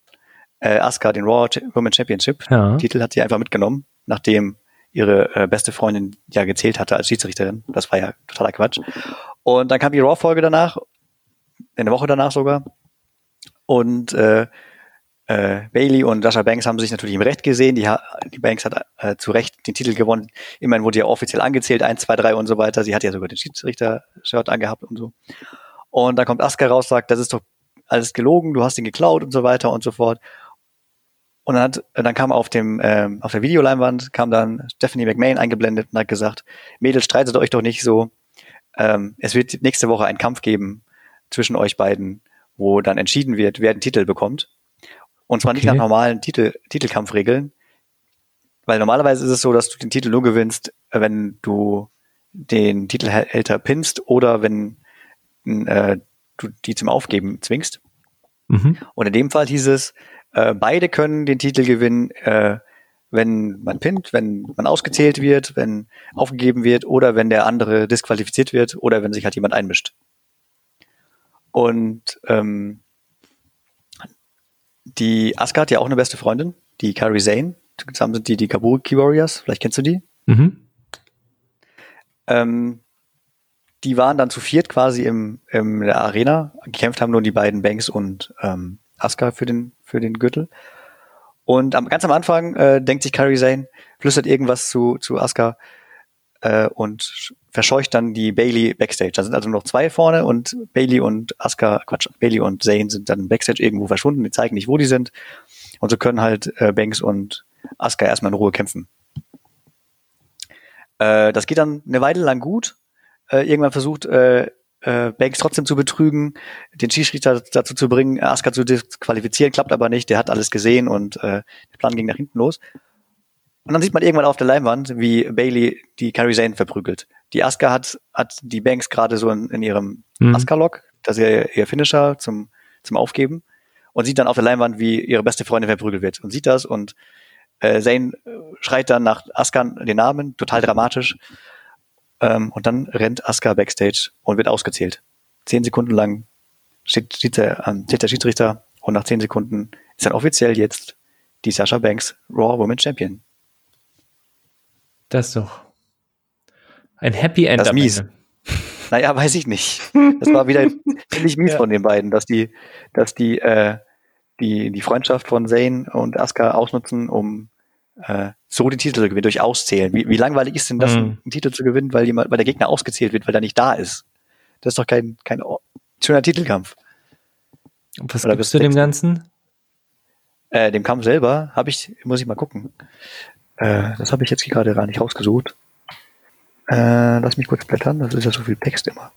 äh, Asuka, den Raw Women Championship. Ja. Titel hat sie einfach mitgenommen nachdem ihre äh, beste Freundin ja gezählt hatte als Schiedsrichterin. Das war ja totaler Quatsch. Und dann kam die Raw-Folge danach, eine Woche danach sogar. Und äh, äh, Bailey und Sasha Banks haben sich natürlich im Recht gesehen. Die, die Banks hat äh, zu Recht den Titel gewonnen. Immerhin wurde ja offiziell angezählt, eins, zwei, drei und so weiter. Sie hat ja sogar den Schiedsrichter-Shirt angehabt und so. Und dann kommt Asuka raus, sagt, das ist doch alles gelogen, du hast ihn geklaut und so weiter und so fort. Und dann, hat, dann kam auf dem ähm, auf der Videoleinwand kam dann Stephanie McMahon eingeblendet und hat gesagt, Mädels, streitet euch doch nicht so. Ähm, es wird nächste Woche einen Kampf geben zwischen euch beiden, wo dann entschieden wird, wer den Titel bekommt. Und zwar okay. nicht nach normalen Titel, Titelkampfregeln, weil normalerweise ist es so, dass du den Titel nur gewinnst, wenn du den Titelhälter pinst oder wenn äh, du die zum Aufgeben zwingst. Mhm. Und in dem Fall hieß es, äh, beide können den Titel gewinnen, äh, wenn man pinnt, wenn man ausgezählt wird, wenn aufgegeben wird oder wenn der andere disqualifiziert wird oder wenn sich halt jemand einmischt. Und ähm, die Asuka hat ja auch eine beste Freundin, die Carrie Zane. Zusammen sind die die Kabuki Warriors. Vielleicht kennst du die? Mhm. Ähm, die waren dann zu viert quasi im, im der Arena. Gekämpft haben nur die beiden Banks und ähm, Asuka für den, für den Gürtel. Und am, ganz am Anfang äh, denkt sich Kairi Zane, flüstert irgendwas zu, zu Asuka äh, und verscheucht dann die Bailey Backstage. Da sind also noch zwei vorne und Bailey und Asuka, Quatsch, Bailey und Zane sind dann Backstage irgendwo verschwunden. Die zeigen nicht, wo die sind. Und so können halt äh, Banks und Asuka erstmal in Ruhe kämpfen. Äh, das geht dann eine Weile lang gut. Äh, irgendwann versucht äh, äh, Banks trotzdem zu betrügen, den Schiedsrichter dazu zu bringen, Asuka zu disqualifizieren, klappt aber nicht, der hat alles gesehen und äh, der Plan ging nach hinten los. Und dann sieht man irgendwann auf der Leinwand, wie Bailey die Carrie Zane verprügelt. Die Asuka hat, hat die Banks gerade so in, in ihrem mhm. Asuka-Lock, das ist ihr, ihr Finisher zum, zum Aufgeben, und sieht dann auf der Leinwand, wie ihre beste Freundin verprügelt wird und sieht das und äh, Zane schreit dann nach Asuka den Namen, total dramatisch. Ähm, und dann rennt Asuka backstage und wird ausgezählt. Zehn Sekunden lang steht, steht, der, ähm, steht der Schiedsrichter und nach zehn Sekunden ist dann offiziell jetzt die Sasha Banks Raw Women's Champion. Das ist doch ein Happy End. Das ist mies. Naja, weiß ich nicht. Das war wieder ziemlich mies ja. von den beiden, dass die, dass die, äh, die, die Freundschaft von Zane und Asuka ausnutzen, um äh, so die Titel zu gewinnen, durch Auszählen. Wie, wie langweilig ist denn das, mhm. einen Titel zu gewinnen, weil jemand, weil der Gegner ausgezählt wird, weil er nicht da ist? Das ist doch kein, kein schöner Titelkampf. Und was Oder gibst du dem Ganzen? Äh, dem Kampf selber habe ich, muss ich mal gucken. Äh, das habe ich jetzt gerade gar nicht rausgesucht. Äh, lass mich kurz blättern, das ist ja so viel Text immer.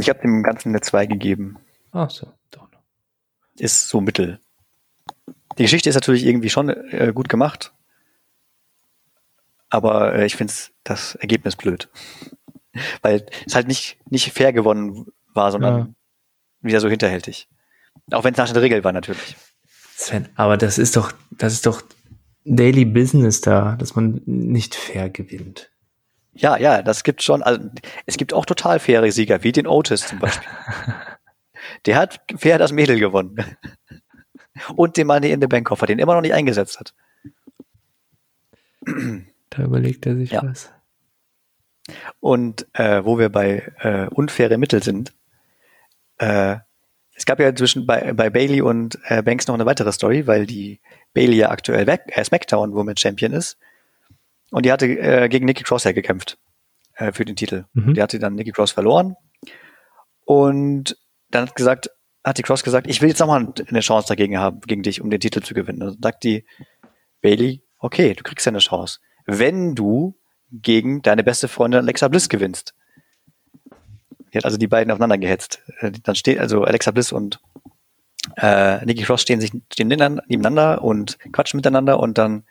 Ich habe dem Ganzen eine 2 gegeben. Ach so, doch noch. ist so mittel. Die Geschichte ist natürlich irgendwie schon äh, gut gemacht, aber äh, ich finde das Ergebnis blöd. Weil es halt nicht, nicht fair gewonnen war, sondern ja. wieder so hinterhältig. Auch wenn es nach den Regeln war, natürlich. Sven, aber das ist doch, das ist doch Daily Business da, dass man nicht fair gewinnt. Ja, ja, das gibt schon, also es gibt auch total faire Sieger, wie den Otis zum Beispiel. Der hat fair das Mädel gewonnen. Und den Money in the Bank Koffer, den immer noch nicht eingesetzt hat. Da überlegt er sich ja. was. Und äh, wo wir bei äh, unfaire Mittel sind, äh, es gab ja zwischen bei, bei Bailey und äh, Banks noch eine weitere Story, weil die Bailey ja aktuell weg, äh, SmackDown Woman Champion ist. Und die hatte äh, gegen Nikki Cross ja gekämpft äh, für den Titel. Mhm. Die hatte dann Nikki Cross verloren. Und dann hat gesagt, hat die Cross gesagt, ich will jetzt nochmal eine Chance dagegen haben, gegen dich, um den Titel zu gewinnen. Und dann sagt die Bailey, okay, du kriegst ja eine Chance. Wenn du gegen deine beste Freundin Alexa Bliss gewinnst. Die hat also die beiden aufeinander gehetzt. Äh, dann steht also Alexa Bliss und äh, Nikki Cross stehen sich stehen nebeneinander und quatschen miteinander und dann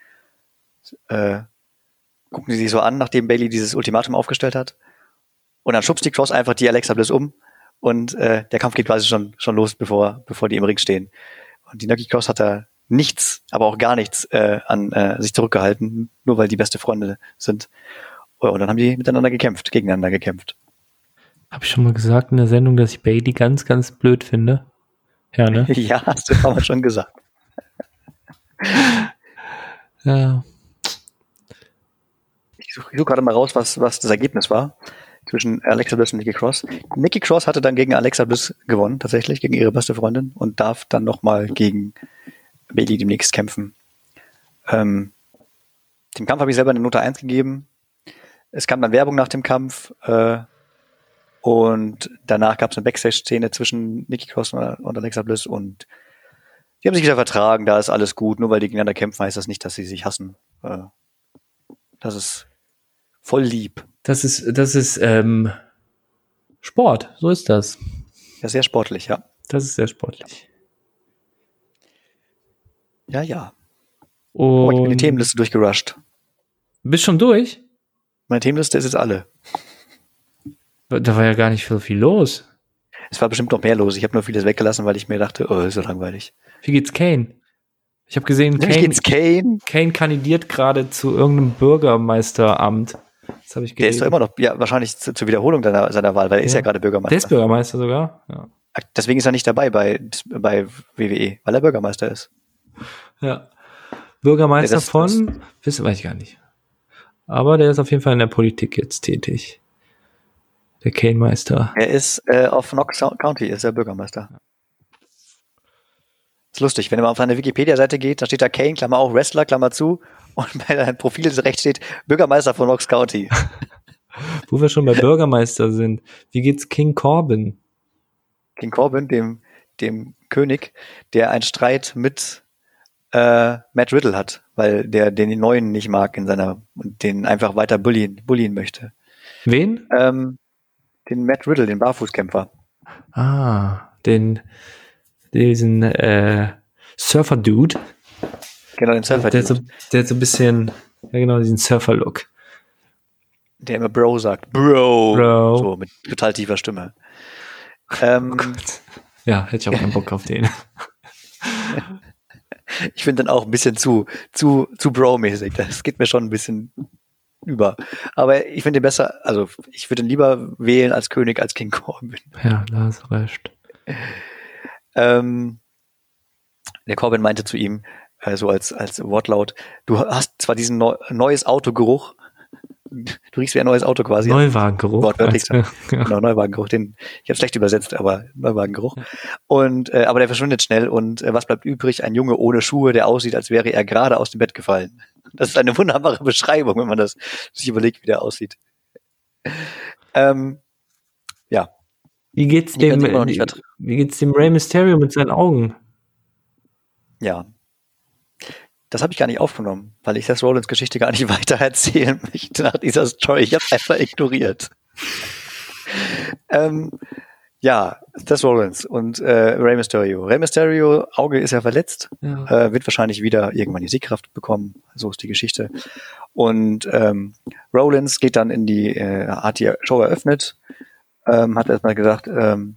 äh, gucken sie sich so an, nachdem Bailey dieses Ultimatum aufgestellt hat. Und dann schubst die Cross einfach die Alexa Bliss um und äh, der Kampf geht quasi schon schon los, bevor bevor die im Ring stehen. Und die Nikki Cross hat da nichts, aber auch gar nichts äh, an äh, sich zurückgehalten, nur weil die beste Freunde sind. Und dann haben die miteinander gekämpft, gegeneinander gekämpft. Habe ich schon mal gesagt in der Sendung, dass ich Bailey ganz, ganz blöd finde? Ja, ne? ja, hast du aber schon gesagt. ja. Ich suche such gerade mal raus, was, was das Ergebnis war zwischen Alexa Bliss und Nikki Cross. Nikki Cross hatte dann gegen Alexa Bliss gewonnen, tatsächlich, gegen ihre beste Freundin und darf dann nochmal gegen Bailey demnächst kämpfen. Ähm, dem Kampf habe ich selber eine Note 1 gegeben. Es kam dann Werbung nach dem Kampf äh, und danach gab es eine Backstage-Szene zwischen Nikki Cross und Alexa Bliss und die haben sich wieder vertragen, da ist alles gut. Nur weil die gegeneinander kämpfen, heißt das nicht, dass sie sich hassen. Äh, das ist voll lieb. Das ist, das ist ähm, Sport, so ist das. Ja, sehr sportlich, ja. Das ist sehr sportlich. Ja, ja. Und oh, ich bin die Themenliste durchgerusht. Bist schon durch? Meine Themenliste ist jetzt alle. Da war ja gar nicht so viel los. Es war bestimmt noch mehr los. Ich habe nur vieles weggelassen, weil ich mir dachte, oh, ist so langweilig. Wie geht's Kane? Ich habe gesehen, Kane, geht's Kane? Kane kandidiert gerade zu irgendeinem Bürgermeisteramt. Das habe ich gelesen. Der ist doch immer noch, ja, wahrscheinlich zu, zur Wiederholung seiner, seiner Wahl, weil er ja. ist ja gerade Bürgermeister. Der ist Bürgermeister sogar. Ja. Deswegen ist er nicht dabei bei, bei WWE, weil er Bürgermeister ist. Ja. Bürgermeister das, von, das, weiß ich gar nicht. Aber der ist auf jeden Fall in der Politik jetzt tätig. Der Kane-Meister. Er ist äh, auf Knox County, ist er Bürgermeister. Ist lustig, wenn man auf seine Wikipedia-Seite geht, da steht da Kane, Klammer auch Wrestler, Klammer zu, und bei deinem Profil rechts steht Bürgermeister von Knox County. Wo wir schon bei Bürgermeister sind, wie geht's King Corbin? King Corbin, dem, dem König, der einen Streit mit äh, Matt Riddle hat, weil der den neuen nicht mag in seiner und den einfach weiter bullien, bullien möchte. Wen? Ähm, den Matt Riddle, den Barfußkämpfer. Ah, den diesen äh, Surfer-Dude. Genau, den Surfer-Dude. Der, so, der hat so ein bisschen, ja genau, diesen Surfer-Look. Der immer Bro sagt. Bro. Bro. So, mit total tiefer Stimme. Ähm, oh ja, hätte ich auch keinen Bock auf den. ich finde dann auch ein bisschen zu, zu, zu Bro-mäßig. Das geht mir schon ein bisschen über. Aber ich finde ihn besser, also ich würde ihn lieber wählen als König als King Corbin. Ja, da hast du recht. Ähm, der Corbin meinte zu ihm, äh, so als, als Wortlaut, du hast zwar diesen neu, neues Autogeruch, du riechst wie ein neues Auto quasi. Neuwagengeruch. Wortwörtlich. Ja. Genau, Neuwagengeruch, den, ich habe schlecht übersetzt, aber Neuwagengeruch. Ja. Und, äh, aber der verschwindet schnell und äh, was bleibt übrig? Ein Junge ohne Schuhe, der aussieht, als wäre er gerade aus dem Bett gefallen. Das ist eine wunderbare Beschreibung, wenn man das sich überlegt, wie der aussieht. Ähm, ja. Wie geht's dem, wie, wie geht's dem Rey Mysterio mit seinen Augen? Ja, das habe ich gar nicht aufgenommen, weil ich das Rollins Geschichte gar nicht weiter erzählen möchte nach dieser Story. Ich habe einfach ignoriert. ähm, Ja, das Rollins und äh, Rey Mysterio. Rey Mysterio, Auge ist ja verletzt, ja. Äh, wird wahrscheinlich wieder irgendwann die Siegkraft bekommen. So ist die Geschichte. Und ähm, Rollins geht dann in die, äh, hat die Show eröffnet, ähm, hat erstmal gesagt, ähm,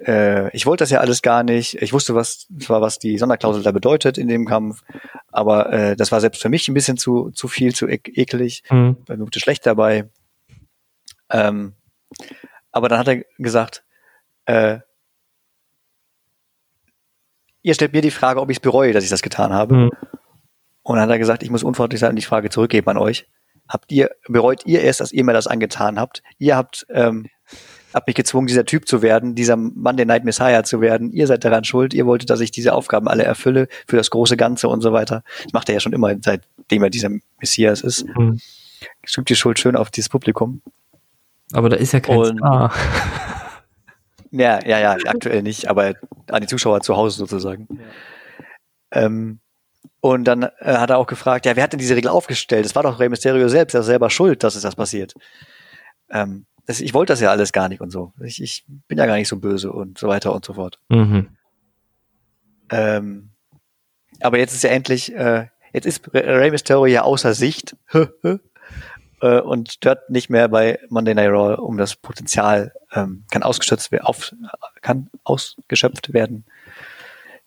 äh, ich wollte das ja alles gar nicht. Ich wusste was, zwar was die Sonderklausel da bedeutet in dem Kampf, aber äh, das war selbst für mich ein bisschen zu zu viel, zu e ekelig. Mhm. Mir wurde schlecht dabei. Ähm, aber dann hat er gesagt, äh, ihr stellt mir die Frage, ob ich es bereue, dass ich das getan habe. Mhm. Und dann hat er gesagt, ich muss unfreundlich sein und die Frage zurückgeben an euch. Habt ihr, bereut ihr erst, dass ihr mir das angetan habt? Ihr habt, ähm, habt mich gezwungen, dieser Typ zu werden, dieser Monday Night Messiah zu werden. Ihr seid daran schuld. Ihr wolltet, dass ich diese Aufgaben alle erfülle für das große Ganze und so weiter. Das macht er ja schon immer, seitdem er dieser Messias ist. Mhm. Schiebt die Schuld schön auf dieses Publikum. Aber da ist ja kein und, Star. Ja, ja, ja, aktuell nicht, aber an die Zuschauer zu Hause sozusagen. Ja. Ähm, und dann äh, hat er auch gefragt, ja, wer hat denn diese Regel aufgestellt? Es war doch Rey Mysterio selbst, er ist selber schuld, dass es das passiert. Ähm, das, ich wollte das ja alles gar nicht und so. Ich, ich, bin ja gar nicht so böse und so weiter und so fort. Mhm. Ähm, aber jetzt ist ja endlich, äh, jetzt ist Rey Mysterio ja außer Sicht. äh, und stört nicht mehr bei Monday Night Raw, um das Potenzial ähm, kann ausgeschöpft, auf, kann ausgeschöpft werden.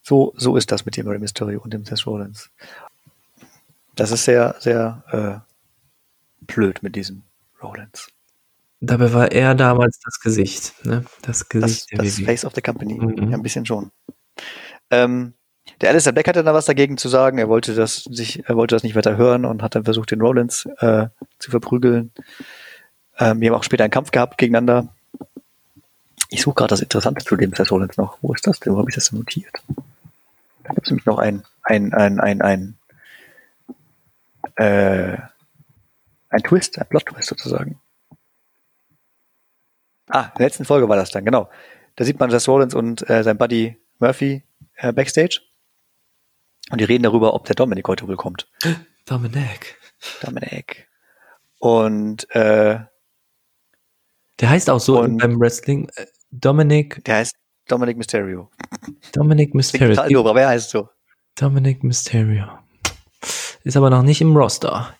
So, so ist das mit dem Rey Mysterio und dem Seth Rollins. Das ist sehr, sehr äh, blöd mit diesem Rollins. Dabei war er damals das Gesicht, ne? Das Gesicht das, der das Face of the Company. Mhm. Ja, ein bisschen schon. Ähm, der Alistair Black hatte da was dagegen zu sagen. Er wollte das sich, er wollte das nicht weiter hören und hat dann versucht, den Rollins äh, zu verprügeln. Ähm, wir haben auch später einen Kampf gehabt gegeneinander. Ich suche gerade das Interessante zu dem Seth Rollins noch. Wo ist das denn? Wo habe ich das denn notiert? Da gibt es nämlich noch ein, ein, ein, ein, ein, äh, ein Twist, ein Plot-Twist sozusagen. Ah, in der letzten Folge war das dann, genau. Da sieht man Seth Rollins und äh, sein Buddy Murphy äh, backstage. Und die reden darüber, ob der Dominik heute wohl kommt. Dominik. Dominik. Und äh, der heißt auch so beim Wrestling äh, Dominik. Der heißt Dominik Mysterio. Dominik Mysterio. Total doof, aber wer heißt so? Dominik Mysterio. Ist aber noch nicht im Roster.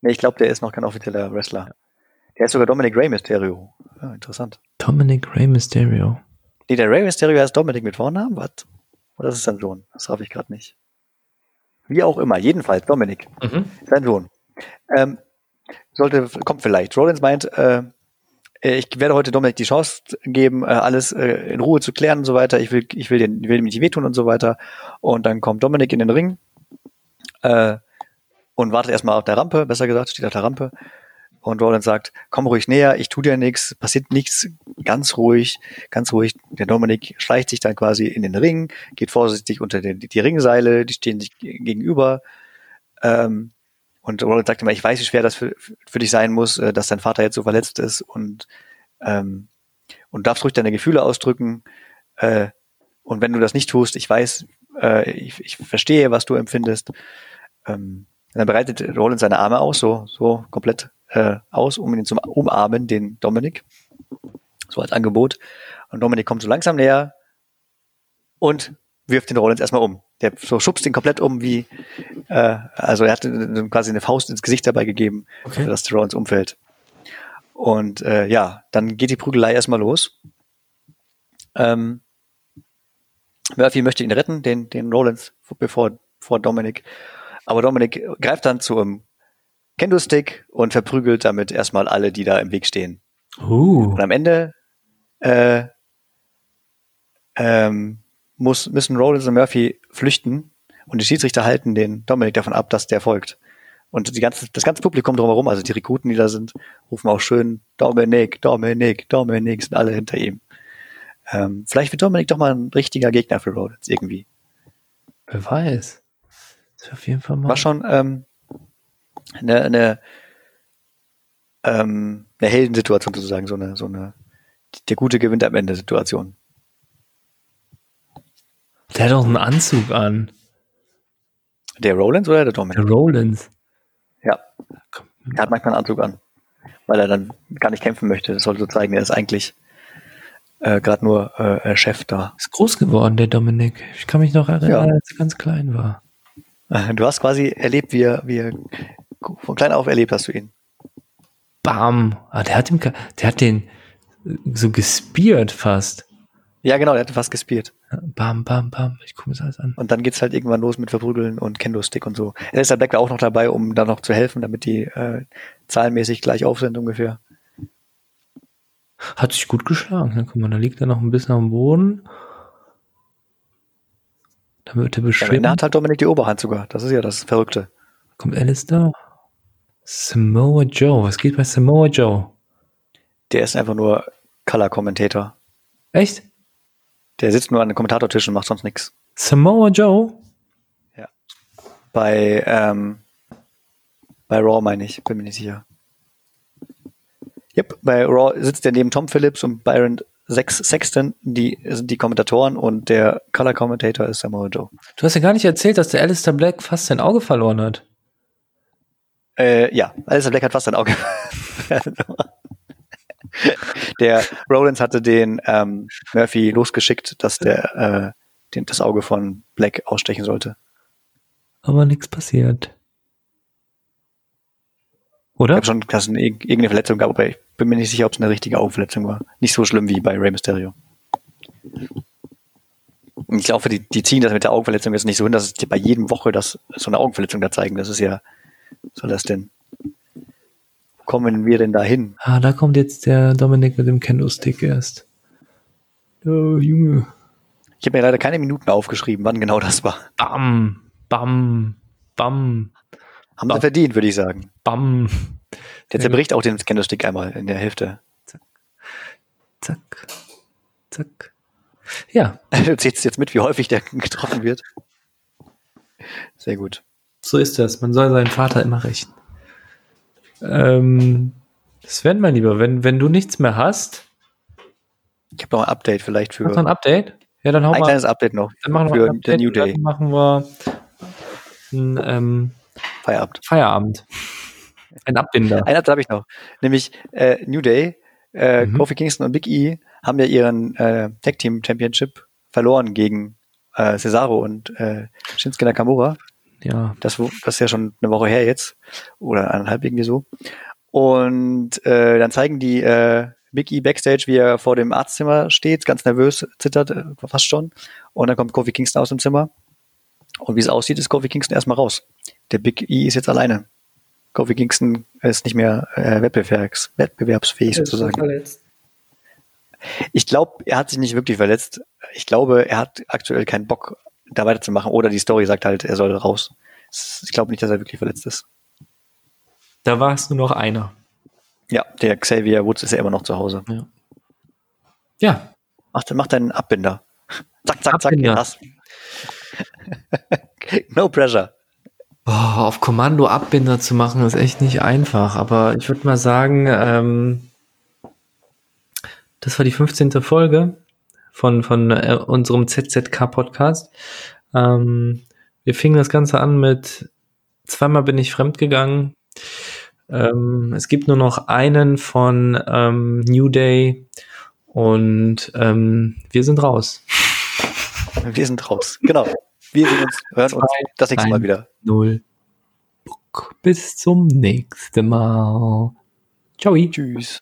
Nee, ich glaube, der ist noch kein offizieller Wrestler. Der ist sogar Dominik Ray Mysterio. Ja, interessant. Dominik Ray Mysterio. Nee, der Ray Mysterio heißt Dominik mit Vornamen, was? Oder ist es sein Sohn? Das darf ich gerade nicht. Wie auch immer, jedenfalls, Dominik. Mhm. Sein Sohn. Ähm, sollte, kommt vielleicht. Rollins meint, äh, ich werde heute Dominik die Chance geben, äh, alles äh, in Ruhe zu klären und so weiter. Ich will, ich will, den, will ihm nicht wehtun und so weiter. Und dann kommt Dominik in den Ring äh, und wartet erstmal auf der Rampe, besser gesagt, steht auf der Rampe und Roland sagt, komm ruhig näher, ich tu dir nichts, passiert nichts, ganz ruhig, ganz ruhig. Der Dominik schleicht sich dann quasi in den Ring, geht vorsichtig unter den, die Ringseile, die stehen sich gegenüber. Ähm, und Roland sagt immer, ich weiß, wie schwer das für, für dich sein muss, äh, dass dein Vater jetzt so verletzt ist und, ähm, und darfst ruhig deine Gefühle ausdrücken. Äh, und wenn du das nicht tust, ich weiß, äh, ich, ich verstehe, was du empfindest. Ähm, dann bereitet Roland seine Arme aus, so, so komplett äh, aus, um ihn zu umarmen, den Dominik. So als Angebot. Und Dominik kommt so langsam näher und wirft den Rollins erstmal um. Der so schubst ihn komplett um, wie, äh, also er hat quasi eine Faust ins Gesicht dabei gegeben, okay. dass der Rollins umfällt. Und äh, ja, dann geht die Prügelei erstmal los. Ähm, Murphy möchte ihn retten, den, den Rollins, bevor, vor Dominik. Aber Dominik greift dann zu einem Kendo-Stick und verprügelt damit erstmal alle, die da im Weg stehen. Uh. Und am Ende äh, ähm, muss, müssen Rollins und Murphy flüchten und die Schiedsrichter halten den Dominik davon ab, dass der folgt. Und die ganze, das ganze Publikum drumherum, also die Rekruten, die da sind, rufen auch schön Dominik, Dominik, Dominik, sind alle hinter ihm. Ähm, vielleicht wird Dominik doch mal ein richtiger Gegner für Rollins irgendwie. Wer weiß. Das auf jeden Fall mal. War schon, ähm, eine, eine, ähm, eine Heldensituation sozusagen, so eine, so eine, der Gute gewinnt am Ende Situation. Der hat doch einen Anzug an. Der Rollins oder der Dominik? Der Rollins. Ja. Er hat manchmal einen Anzug an. Weil er dann gar nicht kämpfen möchte. Das soll so zeigen, er ist eigentlich äh, gerade nur äh, Chef da. Ist groß geworden, der Dominik. Ich kann mich noch erinnern, ja. als er ganz klein war. Du hast quasi erlebt, wie er, wie er von klein auf erlebt hast du ihn. Bam. Ah, der hat, ihm, der hat den so gespiert fast. Ja, genau, der hat fast gespielt. Bam, bam, bam. Ich gucke mir das alles an. Und dann geht's halt irgendwann los mit Verprügeln und Kendo-Stick und so. Alistair Black war auch noch dabei, um da noch zu helfen, damit die äh, zahlenmäßig gleich auf sind ungefähr. Hat sich gut geschlagen. Guck mal, da liegt er noch ein bisschen am Boden. Da wird er beschrieben. Ja, hat halt Dominik die Oberhand sogar. Das ist ja das Verrückte. Kommt Alistair? Samoa Joe. Was geht bei Samoa Joe? Der ist einfach nur Color-Kommentator. Echt? Der sitzt nur an dem Kommentatortisch und macht sonst nichts. Samoa Joe? Ja. Bei, ähm, bei Raw meine ich, bin mir nicht sicher. Yep, bei Raw sitzt der neben Tom Phillips und Byron Sex Sexton, die sind die Kommentatoren und der Color Commentator ist Samoa Joe. Du hast ja gar nicht erzählt, dass der Alistair Black fast sein Auge verloren hat. Äh, ja, Alistair Black hat fast sein Auge. der Rollins hatte den ähm, Murphy losgeschickt, dass der äh, den, das Auge von Black ausstechen sollte. Aber nichts passiert. Oder? Ich habe schon, dass es eine, irgendeine Verletzung gab, aber ich bin mir nicht sicher, ob es eine richtige Augenverletzung war. Nicht so schlimm wie bei Rey Mysterio. Ich glaube, die, die ziehen das mit der Augenverletzung jetzt nicht so hin, dass es bei jedem Woche das, so eine Augenverletzung da zeigen. Das ist ja, soll das denn? Wo kommen wir denn da hin? Ah, da kommt jetzt der Dominik mit dem Kendo-Stick erst. Oh, Junge. Ich habe mir leider keine Minuten aufgeschrieben, wann genau das war. Bam, bam, bam. Haben bam. sie verdient, würde ich sagen. Bam. Der zerbricht auch den Kendo-Stick einmal in der Hälfte. Zack. Zack. Zack. Ja. Du zählst jetzt mit, wie häufig der getroffen wird. Sehr gut. So ist das. Man soll seinen Vater immer rächen. Ähm, Sven, mein Lieber, wenn, wenn du nichts mehr hast. Ich habe noch ein Update vielleicht für. Noch ein Update? Ja, dann hau ein mal. Ein kleines Update noch. Dann machen wir ein Update, New Day. Dann machen wir ein ähm, Feierabend. Feierabend. Ein Abbinder. Ein Update habe ich noch. Nämlich äh, New Day, äh, mhm. Kofi Kingston und Big E haben ja ihren äh, Tag Team Championship verloren gegen äh, Cesaro und äh, Shinsuke Nakamura. Ja. Das, das ist ja schon eine Woche her jetzt. Oder eineinhalb irgendwie so. Und äh, dann zeigen die äh, Big E Backstage, wie er vor dem Arztzimmer steht, ganz nervös, zittert äh, fast schon. Und dann kommt Kofi Kingston aus dem Zimmer. Und wie es aussieht, ist Kofi Kingston erstmal raus. Der Big E ist jetzt alleine. Kofi Kingston ist nicht mehr äh, wettbewerbs wettbewerbsfähig sozusagen. Ich glaube, er hat sich nicht wirklich verletzt. Ich glaube, er hat aktuell keinen Bock, da weiterzumachen. Oder die Story sagt halt, er soll raus. Ich glaube nicht, dass er wirklich verletzt ist. Da war es nur noch einer. Ja, der Xavier Woods ist ja immer noch zu Hause. Ja. ja. Mach, mach deinen Abbinder. Zack, zack, Abbinder. zack. no pressure. Boah, auf Kommando Abbinder zu machen ist echt nicht einfach, aber ich würde mal sagen, ähm, das war die 15. Folge von, von äh, unserem ZZK-Podcast. Ähm, wir fingen das Ganze an mit zweimal bin ich fremdgegangen. Ähm, es gibt nur noch einen von ähm, New Day und ähm, wir sind raus. Wir sind raus, genau. Wir sehen uns, hören uns das nächste Mal wieder. Null. Bis zum nächsten Mal. Ciao. Tschüss.